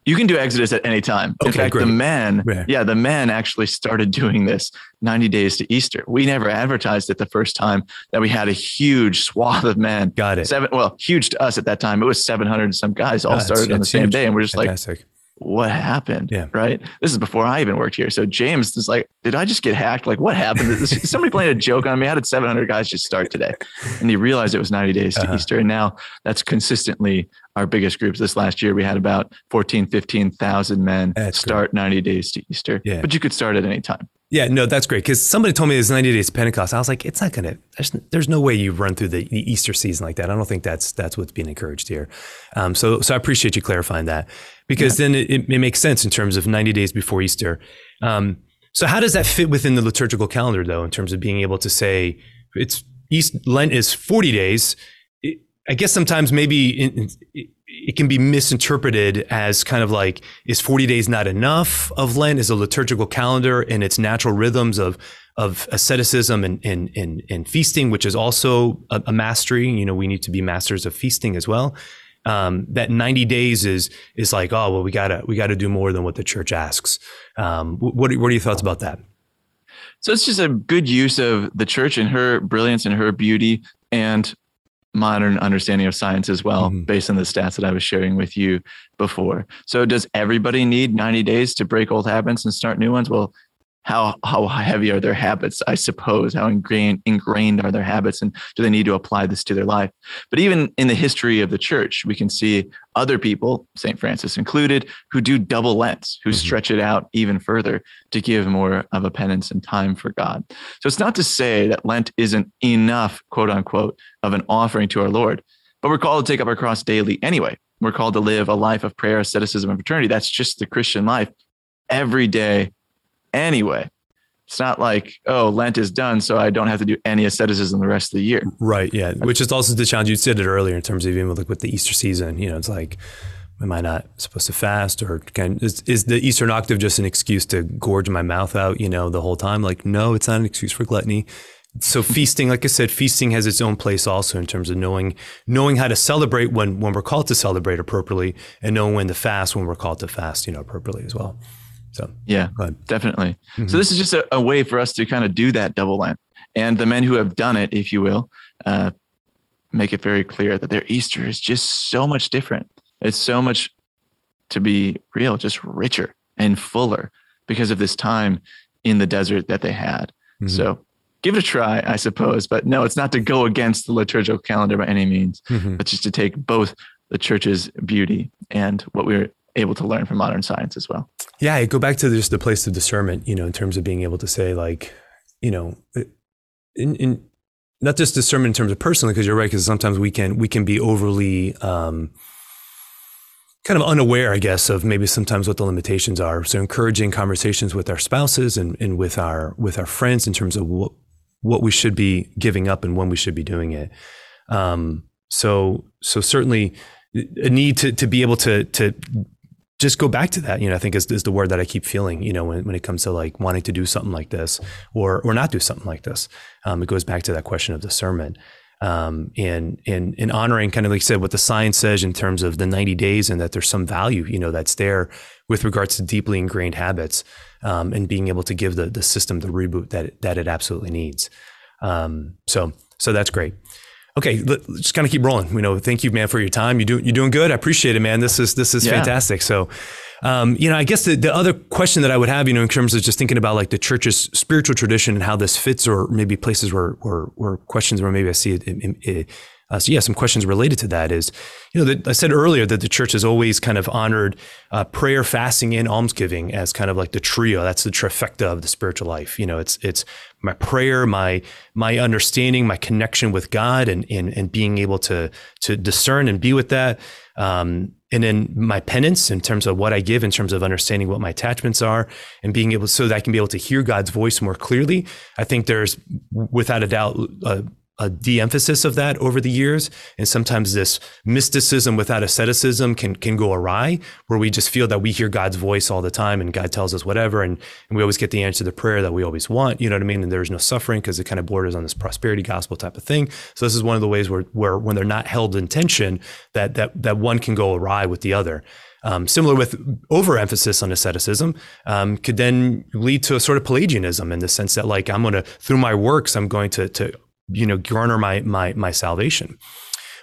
you can do Exodus at any time. Okay, In fact, great. the men, Yeah. yeah, the men actually started doing this 90 days to Easter. We never advertised it the first time that we had a huge swath of men. got it. Seven, well, huge to us at that time. It was 700 and some guys all started on the same huge. day. And we're just like, Fantastic. What happened? Yeah. Right. This is before I even worked here. So James is like, did I just get hacked? Like, what happened? Is somebody playing a joke on me? How did 700 guys just start today? And he realized it was 90 days to Uh-huh. Easter. And now that's consistently our biggest groups. This last year, we had about 14, 15,000 men That's start 90 days to Easter. Yeah. But you could start at any time. Yeah, no, that's great because somebody told me it's 90 days to Pentecost. I was like, it's not gonna. There's, there's no way you run through the, the Easter season like that. I don't think that's that's what's being encouraged here. Um, so so I appreciate you clarifying that because then it, it, it makes sense in terms of 90 days before Easter. Um, so how does that fit within the liturgical calendar though, in terms of being able to say it's East Lent is 40 days? It, I guess sometimes maybe in, in- it, can be misinterpreted as kind of like is 40 days not enough of Lent is a liturgical calendar and its natural rhythms of of asceticism and and and, and feasting, which is also a, a mastery. You know, we need to be masters of feasting as well. Um, that 90 days is is like, oh well, we gotta we gotta do more than what the church asks. Um, what are, what are your thoughts about that? So it's just a good use of the church and her brilliance and her beauty and modern understanding of science as well, mm-hmm. based on the stats that I was sharing with you before. So, does everybody need 90 days to break old habits and start new ones? Well, how how heavy are their habits i suppose? How ingrained ingrained are their habits? And do they need to apply this to their life? But even in the history of the church we can see other people st francis included who do double lents who mm-hmm. stretch it out even further to give more of a penance and time for god. So it's not to say that lent isn't enough quote unquote of an offering to our lord but we're called to take up our cross daily anyway. We're called to live a life of prayer asceticism and fraternity. That's just the christian life. Every day anyway. It's not like, oh, Lent is done, so I don't have to do any asceticism the rest of the year. Right. Yeah. Which is also the challenge you said it earlier in terms of even like with the Easter season. You know, it's like, am I not supposed to fast or can is, is the Eastern octave just an excuse to gorge my mouth out, you know, the whole time? Like, no, it's not an excuse for gluttony. So feasting, like I said, feasting has its own place also in terms of knowing knowing how to celebrate when when we're called to celebrate appropriately and knowing when to fast when we're called to fast, you know, appropriately as well. So yeah, definitely. Mm-hmm. So this is just a, a, way for us to kind of do that double Lent, and the men who have done it, if you will, uh, make it very clear that their Easter is just so much different. It's so much, to be real, just richer and fuller because of this time in the desert that they had. Mm-hmm. So give it a try, I suppose. But no, it's not to go against the liturgical calendar by any means, mm-hmm. but just to take both the church's beauty and what we're able to learn from modern science as well. Yeah, I go back to just the place of discernment, you know, in terms of being able to say like, you know, in, in not just discernment in terms of personally, because you're right, because sometimes we can we can be overly um, kind of unaware, I guess, of maybe sometimes what the limitations are. So encouraging conversations with our spouses and, and with our with our friends in terms of what what we should be giving up and when we should be doing it. Um, so so certainly a need to to be able to to just go back to that, you know, I think is, is the word that I keep feeling, you know, when, when it comes to like wanting to do something like this or, or not do something like this. Um, it goes back to that question of discernment. Um, and, and, and honoring kind of like I said, what the science says in terms of the 90 days and that there's some value, you know, that's there with regards to deeply ingrained habits um, and being able to give the, the system the reboot that, that it absolutely needs. Um, so, so that's great. Okay, let, us just kind of keep rolling. You know, thank you, man, for your time. You do you're doing good. I appreciate it, man. This is this is yeah. fantastic. So, um, you know, I guess the, the other question that I would have, you know, in terms of just thinking about like the church's spiritual tradition and how this fits, or maybe places where where, where questions where maybe I see it, it, it uh, so yeah, some questions related to that is, you know, I said earlier that the church has always kind of honored uh, prayer, fasting, and almsgiving as kind of like the trio. That's the trifecta of the spiritual life. You know, it's it's my prayer, my my understanding, my connection with God, and and and being able to to discern and be with that. Um, and then my penance in terms of what I give, in terms of understanding what my attachments are, and being able so that I can be able to hear God's voice more clearly. I think there's, without a doubt, uh, a de-emphasis of that over the years. And sometimes this mysticism without asceticism can can go awry where we just feel that we hear God's voice all the time and God tells us whatever and, and we always get the answer to the prayer that we always want you know what I mean? And there's no suffering because it kind of borders on this prosperity gospel type of thing. So this is one of the ways where where when they're not held in tension that that that one can go awry with the other. Um, similar with overemphasis on asceticism, um, could then lead to a sort of Pelagianism in the sense that, like, I'm going to, through my works, I'm going to, to you know garner my my my salvation.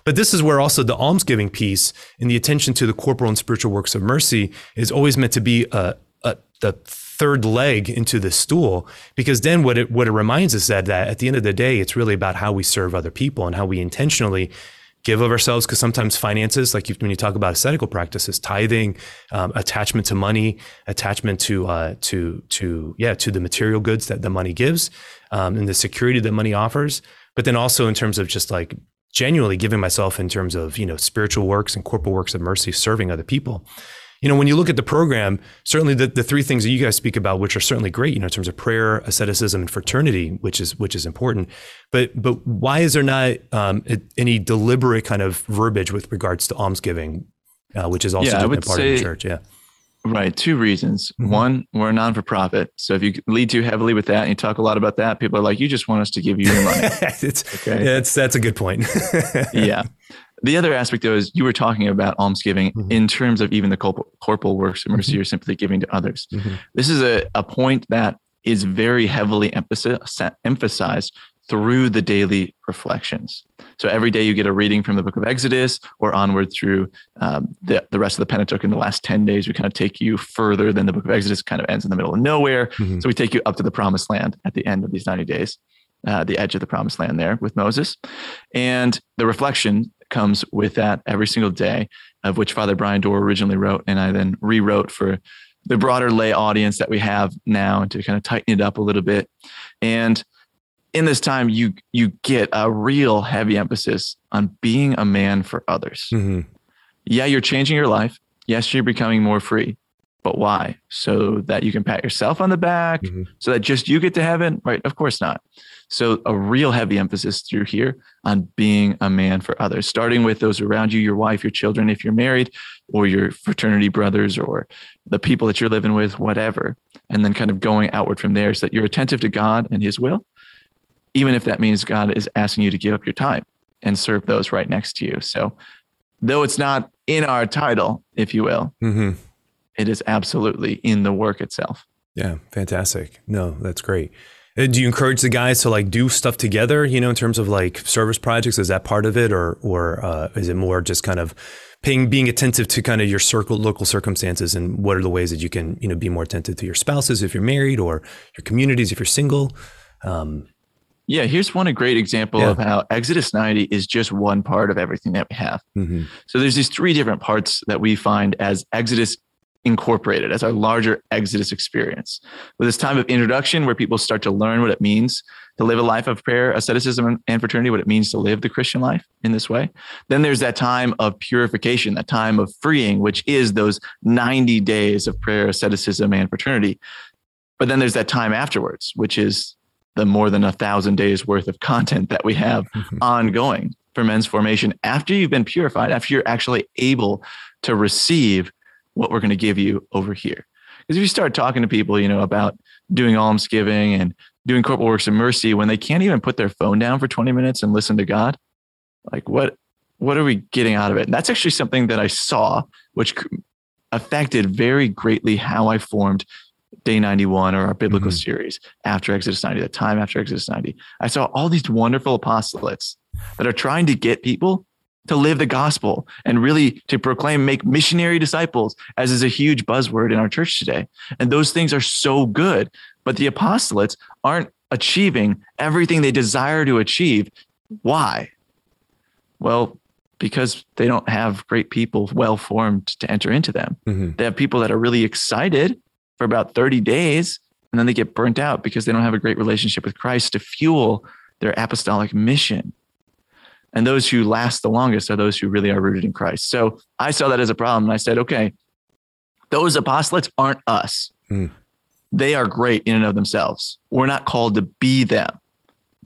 But this is where also the almsgiving piece and the attention to the corporal and spiritual works of mercy is always meant to be a, a the third leg into the stool because then what it what it reminds us that that at the end of the day it's really about how we serve other people and how we intentionally give of ourselves because sometimes finances like when you talk about ascetical practices tithing um, attachment to money attachment to uh, to to yeah to the material goods that the money gives um, and the security that money offers but then also in terms of just like genuinely giving myself in terms of you know spiritual works and corporal works of mercy serving other people. You know when you look at the program certainly the, the three things that you guys speak about which are certainly great you know in terms of prayer asceticism and fraternity which is which is important. But but why is there not um, any deliberate kind of verbiage with regards to almsgiving uh, which is also yeah, part say, of the church? Yeah Right. Two reasons. Mm-hmm. One, we're a non for profit. So if you lead too heavily with that and you talk a lot about that, people are like, you just want us to give you your money. *laughs* it's, okay. Yeah, it's, that's a good point. *laughs* yeah. The other aspect, though, is you were talking about almsgiving mm-hmm. in terms of even the corporal, corporal works of mercy mm-hmm. you're simply giving to others. Mm-hmm. This is a, a point that is very heavily emphasized through the daily reflections. So every day you get a reading from the book of Exodus or onward through um, the, the rest of the Pentateuch in the last 10 days. We kind of take you further than the book of Exodus kind of ends in the middle of nowhere. Mm-hmm. So we take you up to the promised land at the end of these 90 days, uh, the edge of the promised land there with Moses. And the reflection comes with that every single day, of which Father Brian Doerr originally wrote, and I then rewrote for the broader lay audience that we have now and to kind of tighten it up a little bit. And in this time, you you get a real heavy emphasis on being a man for others. Mm-hmm. Yeah, you're changing your life. Yes, you're becoming more free. But why? So that you can pat yourself on the back, mm-hmm. so that just you get to heaven? Right? Of course not. So, a real heavy emphasis through here on being a man for others, starting with those around you, your wife, your children, if you're married, or your fraternity brothers, or the people that you're living with, whatever. And then kind of going outward from there so that you're attentive to God and His will, even if that means God is asking you to give up your time and serve those right next to you. So, though it's not in our title, if you will, mm-hmm. it is absolutely in the work itself. Yeah, fantastic. No, that's great. Uh, do you encourage the guys to like do stuff together? You know, in terms of like service projects, is that part of it, or or uh, is it more just kind of paying, being attentive to kind of your circle, local circumstances, and what are the ways that you can you know be more attentive to your spouses if you're married, or your communities if you're single? Um, yeah, here's one a great example yeah. of how Exodus 90 is just one part of everything that we have. Mm-hmm. So there's these three different parts that we find as Exodus incorporated as our larger Exodus experience. With this time of introduction where people start to learn what it means to live a life of prayer, asceticism, and fraternity, what it means to live the Christian life in this way. Then there's that time of purification, that time of freeing, which is those 90 days of prayer, asceticism, and fraternity. But then there's that time afterwards, which is the more than a thousand days worth of content that we have mm-hmm. ongoing for men's formation after you've been purified, after you're actually able to receive what we're going to give you over here. Because if you start talking to people, you know, about doing almsgiving and doing corporal works of mercy when they can't even put their phone down for 20 minutes and listen to God, like what what are we getting out of it? And that's actually something that I saw, which affected very greatly how I formed Day 91 or our biblical mm-hmm. series after Exodus 90, the time after Exodus 90. I saw all these wonderful apostolates that are trying to get people to live the gospel and really to proclaim, make missionary disciples, as is a huge buzzword in our church today. And those things are so good. But the apostolates aren't achieving everything they desire to achieve. Why? Well, because they don't have great people well formed to enter into them. Mm-hmm. They have people that are really excited for about 30 days and then they get burnt out because they don't have a great relationship with Christ to fuel their apostolic mission. And those who last the longest are those who really are rooted in Christ. So I saw that as a problem. And I said, okay, those apostolates aren't us. Mm. They are great in and of themselves. We're not called to be them,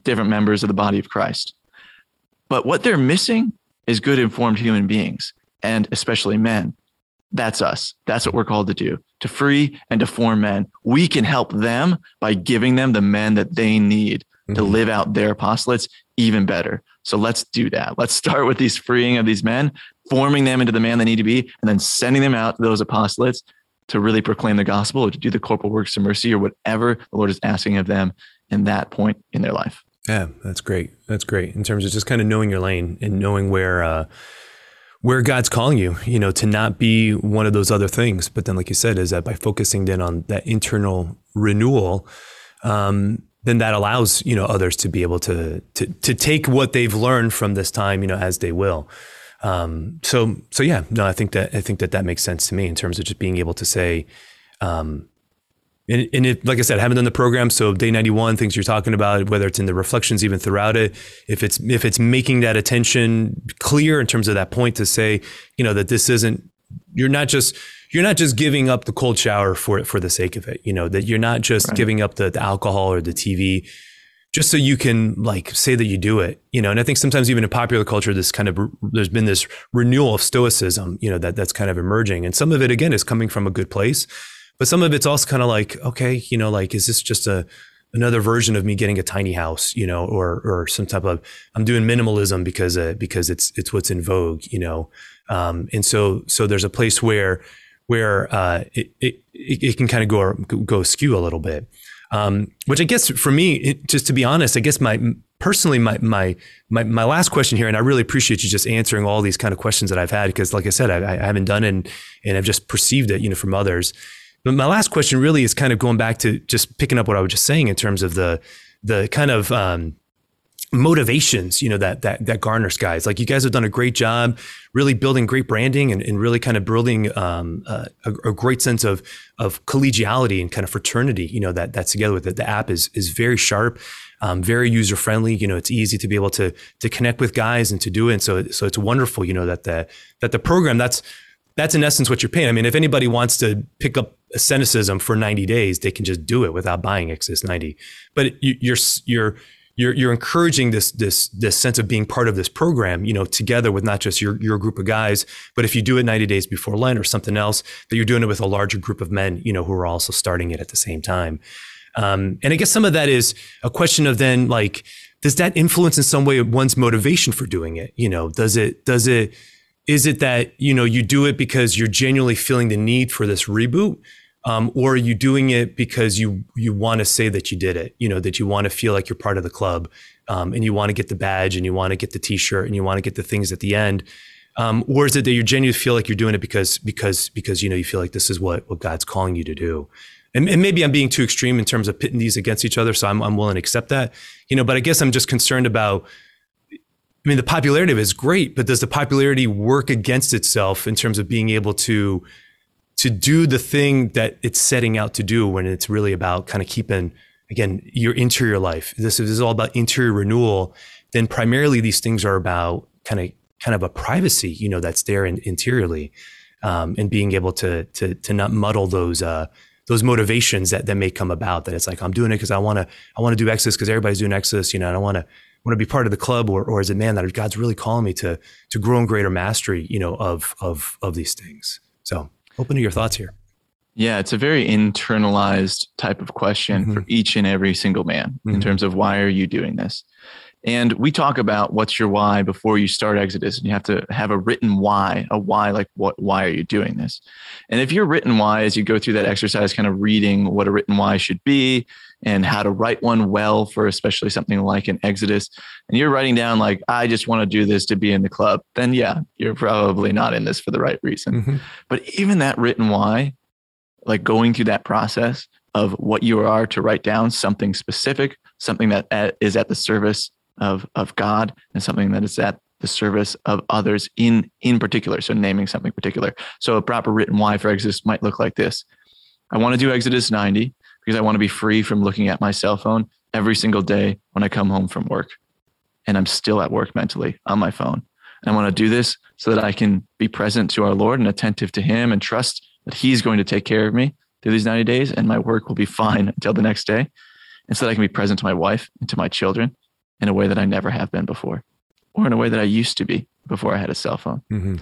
different members of the body of Christ. But what they're missing is good informed human beings, and especially men. That's us. That's what we're called to do to free and to form men. We can help them by giving them the men that they need mm-hmm. to live out their apostolates even better. So let's do that. Let's *laughs* start with these freeing of these men, forming them into the man they need to be, and then sending them out to those apostolates to really proclaim the gospel or to do the corporal works of mercy or whatever the Lord is asking of them in that point in their life. Yeah, that's great. That's great in terms of just kind of knowing your lane and knowing where uh, where God's calling you. You know, to not be one of those other things. But then, like you said, is that by focusing then on that internal renewal, um, then that allows you know others to be able to to to take what they've learned from this time you know as they will um, so so yeah no i think that i think that that makes sense to me in terms of just being able to say um, and, and it, like I said, I haven't done the program. So day 91, things you're talking about, whether it's in the reflections, even throughout it, if it's, if it's making that attention clear in terms of that point to say, you know, that this isn't, you're not just, you're not just giving up the cold shower for for the sake of it. You know that you're not just right. giving up the, the alcohol or the TV just so you can like say that you do it. You know, and I think sometimes even in popular culture, this kind of there's been this renewal of stoicism. You know that that's kind of emerging, and some of it again is coming from a good place, but some of it's also kind of like okay, you know, like is this just a another version of me getting a tiny house, you know, or or some type of I'm doing minimalism because uh, because it's it's what's in vogue, you know, um, and so so there's a place where where uh, it, it, it can kind of go go skew a little bit. Um, which I guess for me, it, just to be honest, I guess my personally my, my my my last question here, and I really appreciate you just answering all these kind of questions that I've had because, like I said, I, I haven't done it and, and I've just perceived it, you know, from others. My last question really is kind of going back to just picking up what I was just saying in terms of the the kind of um, motivations, you know, that that that garners guys. Like you guys have done a great job, really building great branding and, and really kind of building um, a, a, great sense of of collegiality and kind of fraternity. You know, that that's together with it. The app is is very sharp, um, very user friendly. You know, it's easy to be able to to connect with guys and to do it. And so so it's wonderful. You know that the that the program that's that's in essence what you're paying. I mean, if anybody wants to pick up asceticism for 90 days, they can just do it without buying Exodus 90. But you, you're you're you're you're encouraging this this this sense of being part of this program, you know, together with not just your your group of guys, but if you do it 90 days before Lent or something else, that you're doing it with a larger group of men, you know, who are also starting it at the same time. Um, and I guess some of that is a question of then like, does that influence in some way one's motivation for doing it? You know, does it does it is it that you know you do it because you're genuinely feeling the need for this reboot? Um, or are you doing it because you you want to say that you did it? You know that you want to feel like you're part of the club, um, and you want to get the badge, and you want to get the T-shirt, and you want to get the things at the end. Um, or is it that you genuinely feel like you're doing it because because because you know you feel like this is what what God's calling you to do? And, and maybe I'm being too extreme in terms of pitting these against each other, so I'm I'm willing to accept that. You know, but I guess I'm just concerned about. I mean, the popularity of it is great, but does the popularity work against itself in terms of being able to to do the thing that it's setting out to do when it's really about kind of keeping again your interior life. This is, all about interior renewal. Then primarily these things are about kind of kind of a privacy you know that's there in, interiorly um, and being able to to to not muddle those uh, those motivations that, that may come about that it's like I'm doing it because I want to I want to do Exodus because everybody's doing Exodus you know and I want to want to be part of the club or, or is it man that God's really calling me to to grow in greater mastery you know of of of these things. So Open to your thoughts here. Yeah, it's a very internalized type of question mm-hmm. for each and every single man mm-hmm. in terms of why are you doing this? And we talk about what's your why before you start Exodus, and you have to have a written why, a why, like what, why are you doing this? And if your written why, as you go through that exercise, kind of reading what a written why should be and how to write one well for especially something like an Exodus, and you're writing down like, I just want to do this to be in the club, then yeah, you're probably not in this for the right reason. Mm-hmm. But even that written why, like going through that process of what you are to write down something specific, something that uh, at the service of of God and something that is at the service of others in in particular. So naming something particular. So a proper written why for Exodus might look like this. I want to do Exodus 90 because I want to be free from looking at my cell phone every single day when I come home from work. And I'm still at work mentally on my phone. And I want to do this so that I can be present to our Lord and attentive to Him and trust that He's going to take care of me through these 90 days and my work will be fine *laughs* until the next day. And so that I can be present to my wife and to my children in a way that I never have been before, or in a way that I used to be before I had a cell phone. Mm-hmm.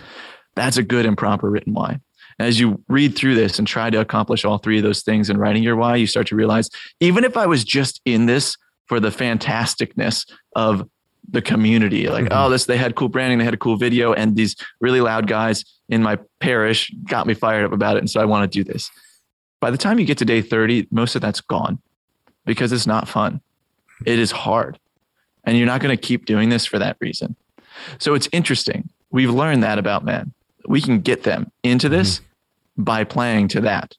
That's a good and proper written why. As you read through this and try to accomplish all three of those things in writing your why, you start to realize even if I was just in this for the fantasticness of the community, like, mm-hmm. oh, this, they had cool branding, they had a cool video, and these really loud guys in my parish got me fired up about it. And so I want to do this. By the time you get to day 30, most of that's gone because it's not fun. It is hard. And you're not going to keep doing this for that reason. So it's interesting. We've learned that about men. We can get them into this mm-hmm. by playing to that,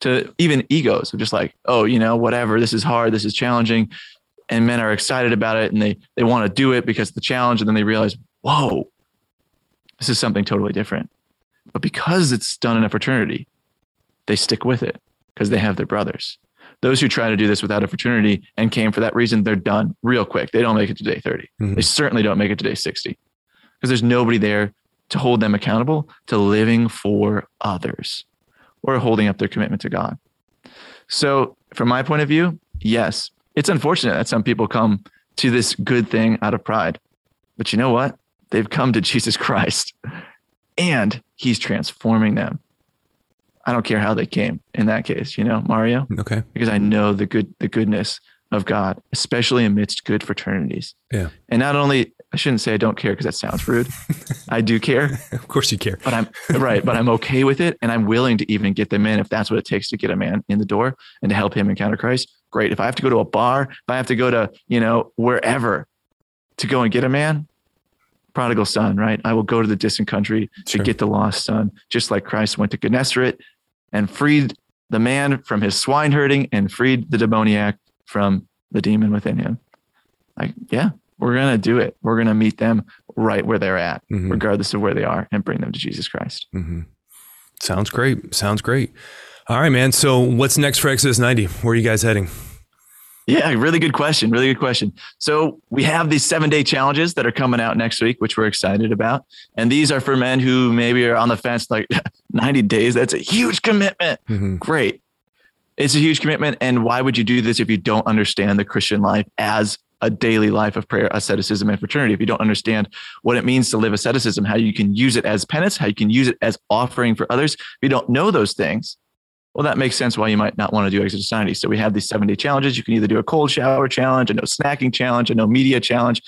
to even egos of just like, oh, you know, whatever, this is hard, this is challenging. And men are excited about it and they they want to do it because the challenge. And then they realize, whoa, this is something totally different. But because it's done in a fraternity, they stick with it because they have their brothers. Those who try to do this without a fraternity and came for that reason, they're done real quick. They don't make it to day 30. Mm-hmm. They certainly don't make it to day 60 because there's nobody there to hold them accountable to living for others or holding up their commitment to God. So, from my point of view, yes, it's unfortunate that some people come to this good thing out of pride. But you know what? They've come to *laughs* Jesus Christ and he's transforming them. I don't care how they came in that case, you know, Mario. Okay. Because I know the good the goodness of God, especially amidst good fraternities. Yeah. And not only I shouldn't say I don't care because that sounds rude. *laughs* I do care. of course you care. But I'm right, but I'm okay with it and I'm willing to even get them in if that's what it takes to get a man in the door and to help him encounter Christ. great. If I have to go to a bar, if I have to go to, you know, wherever to go and get a man, prodigal son, right? I will go to the distant country to get the lost son, just like Christ went to Gennesaret and freed the man from his swine herding and freed the demoniac from the demon within him. Like, yeah, we're going to do it. We're going to meet them right where they're at, mm-hmm. regardless of where they are, and bring them to Jesus Christ. Mm-hmm. Sounds great. Sounds great. All right, man. So, what's next for Exodus 90? Where are you guys heading? Yeah, really good question. Really good question. So we have these seven day challenges that are coming out next week, which we're excited about. And these are for men who maybe are on the fence, like *laughs* 90 days. That's a huge commitment. Mm-hmm. Great. It's a huge commitment. And why would you do this if you don't understand the Christian life as a daily life of prayer, asceticism, and fraternity? If you don't understand what it means to live asceticism, how you can use it as penance, how you can use it as offering for others, if you don't know those things, well, that makes sense why you might not want to do Exodus 90. So we have these seven day challenges. You can either do a cold shower challenge, a no snacking challenge, a no media challenge.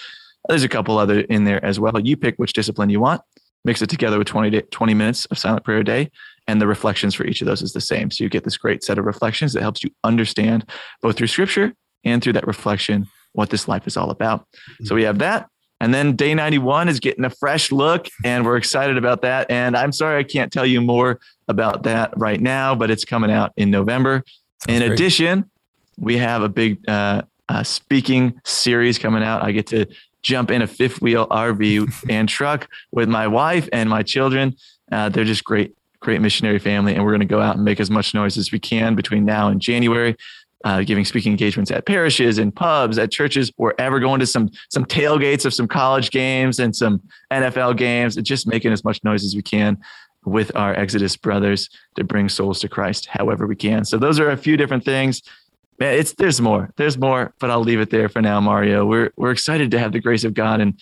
There's a couple other in there as well. You pick which discipline you want, mix it together with 20, day, 20 minutes of silent prayer a day. And the reflections for each of those is the same. So you get this great set of reflections that helps you understand both through scripture and through that reflection what this life is all about. Mm-hmm. So we have that. And then day 91 is getting a fresh look, and we're excited about that. And I'm sorry I can't tell you more about that right now, but it's coming out in November. In great. addition, we have a big uh, uh, speaking series coming out. I get to jump in a fifth wheel RV *laughs* and truck with my wife and my children. Uh, they're just great, great missionary family, and we're going to go out and make as much noise as we can between now and January uh, giving speaking engagements at parishes and pubs, at churches, wherever, going to some some tailgates of some college games and some NFL games, and just making as much noise as we can with our Exodus brothers to bring souls to Christ, however we can. So those are a few different things. Man, it's there's more, there's more, but I'll leave it there for now, Mario. We're we're excited to have the grace of God and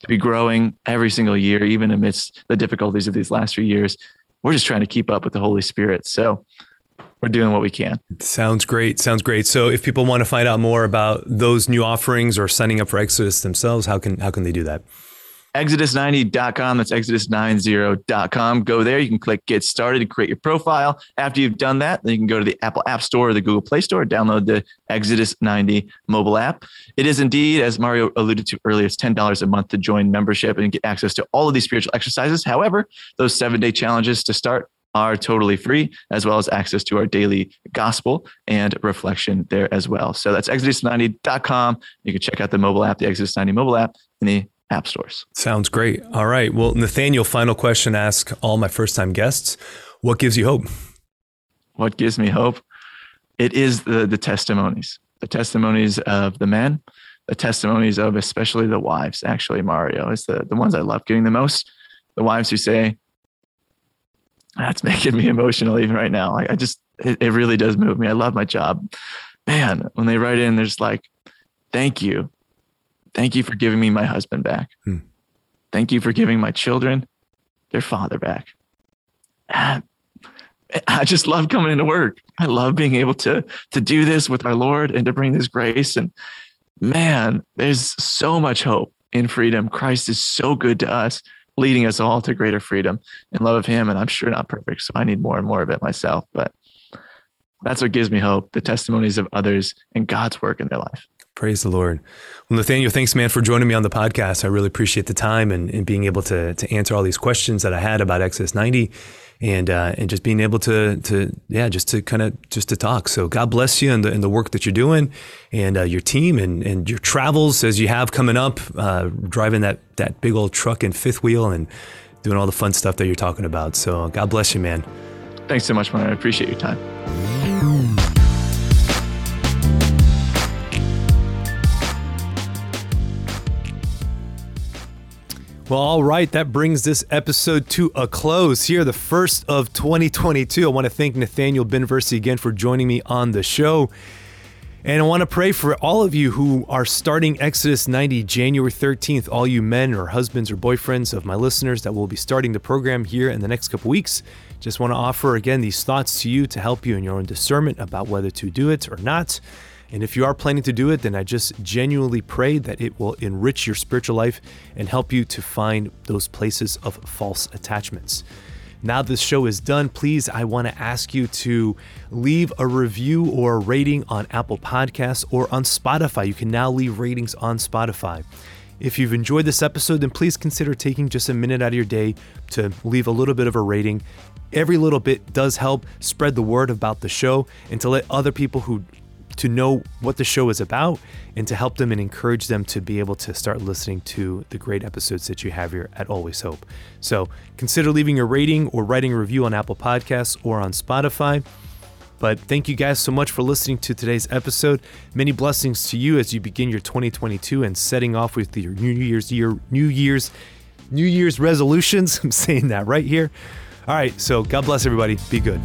to be growing every single year, even amidst the difficulties of these last few years. We're just trying to keep up with the Holy Spirit. So we're doing what we can. Sounds great. Sounds great. So if people want to find out more about those new offerings or signing up for Exodus themselves, how can how can they do that? Exodus90.com. That's Exodus90.com. Go there. You can click get started and create your profile. After you've done that, then you can go to the Apple App Store or the Google Play Store, download the Exodus 90 mobile app. It is indeed, as Mario alluded to earlier, it's $10 a month to join membership and get access to all of these spiritual exercises. However, those seven day challenges to start are totally free, as well as access to our daily gospel and reflection there as well. So that's exodus90.com. You can check out the mobile app, the Exodus 90 mobile app in the app stores. Sounds great. All right. Well, Nathaniel, final question ask all my first time guests. What gives you hope? What gives me hope? It is the, the testimonies, the testimonies of the men, the testimonies of especially the wives, actually, Mario is the, the ones I love getting the most. The wives who say, that's *laughs* making me emotional even right now. Like I just, it, it really does move me. I love my job. Man, when they write in, there's like, thank you. Thank you for giving me my husband back. Hmm. Thank you for giving my children their father back. And I just love coming into work. I love being able to to do this with our Lord and to bring this grace. And man, there's so much hope in freedom. Christ is so good to us leading us all to greater freedom and love of Him. And I'm sure not perfect, so I need more and more of it myself. But that's what gives me hope the testimonies of others and God's work in their life. Praise the Lord. Well, Nathaniel, thanks, man, for joining me on the podcast. I really appreciate the time and, and being able to, to answer all these questions that I had about Exodus 90 and uh, and just being able to to yeah just to kind of just to talk. So God bless you and the, and the work that you're doing and uh, your team and, and your travels as you have coming up, uh, driving that that big old truck and fifth wheel and doing all the fun stuff that you're talking about. So God bless you, man. Thanks so much, man. I appreciate your time. Well, all right, that brings this episode to a close here, the first of 2022. I want to thank Nathaniel Binversie again for joining me on the show. And I want to pray for all of you who are starting Exodus 90 January 13th, all you men or husbands or boyfriends of my listeners that will be starting the program here in the next couple weeks. Just want to offer again these thoughts to you to help you in your own discernment about whether to do it or not. And if you are planning to do it, then I just genuinely pray that it will enrich your spiritual life and help you to find those places of false attachments. Now this show is done, please, I want to ask you to leave a review or a rating on Apple Podcasts or on Spotify. You can now leave ratings on Spotify. If you've enjoyed this episode, then please consider taking just a minute out of your day to leave a little bit of a rating. Every little bit does help spread the word about the show and to let other people who to know what the show is about and to help them and encourage them to be able to start listening to the great episodes that you have here at Always Hope. So consider leaving a rating or writing a review on Apple Podcasts or on Spotify. But thank you guys so much for listening to today's episode. Many blessings to you as you begin your 2022 and setting off with your New Year's year, New Year's, New Year's resolutions. *laughs* I'm saying that right here. All right, so God bless everybody. Be good.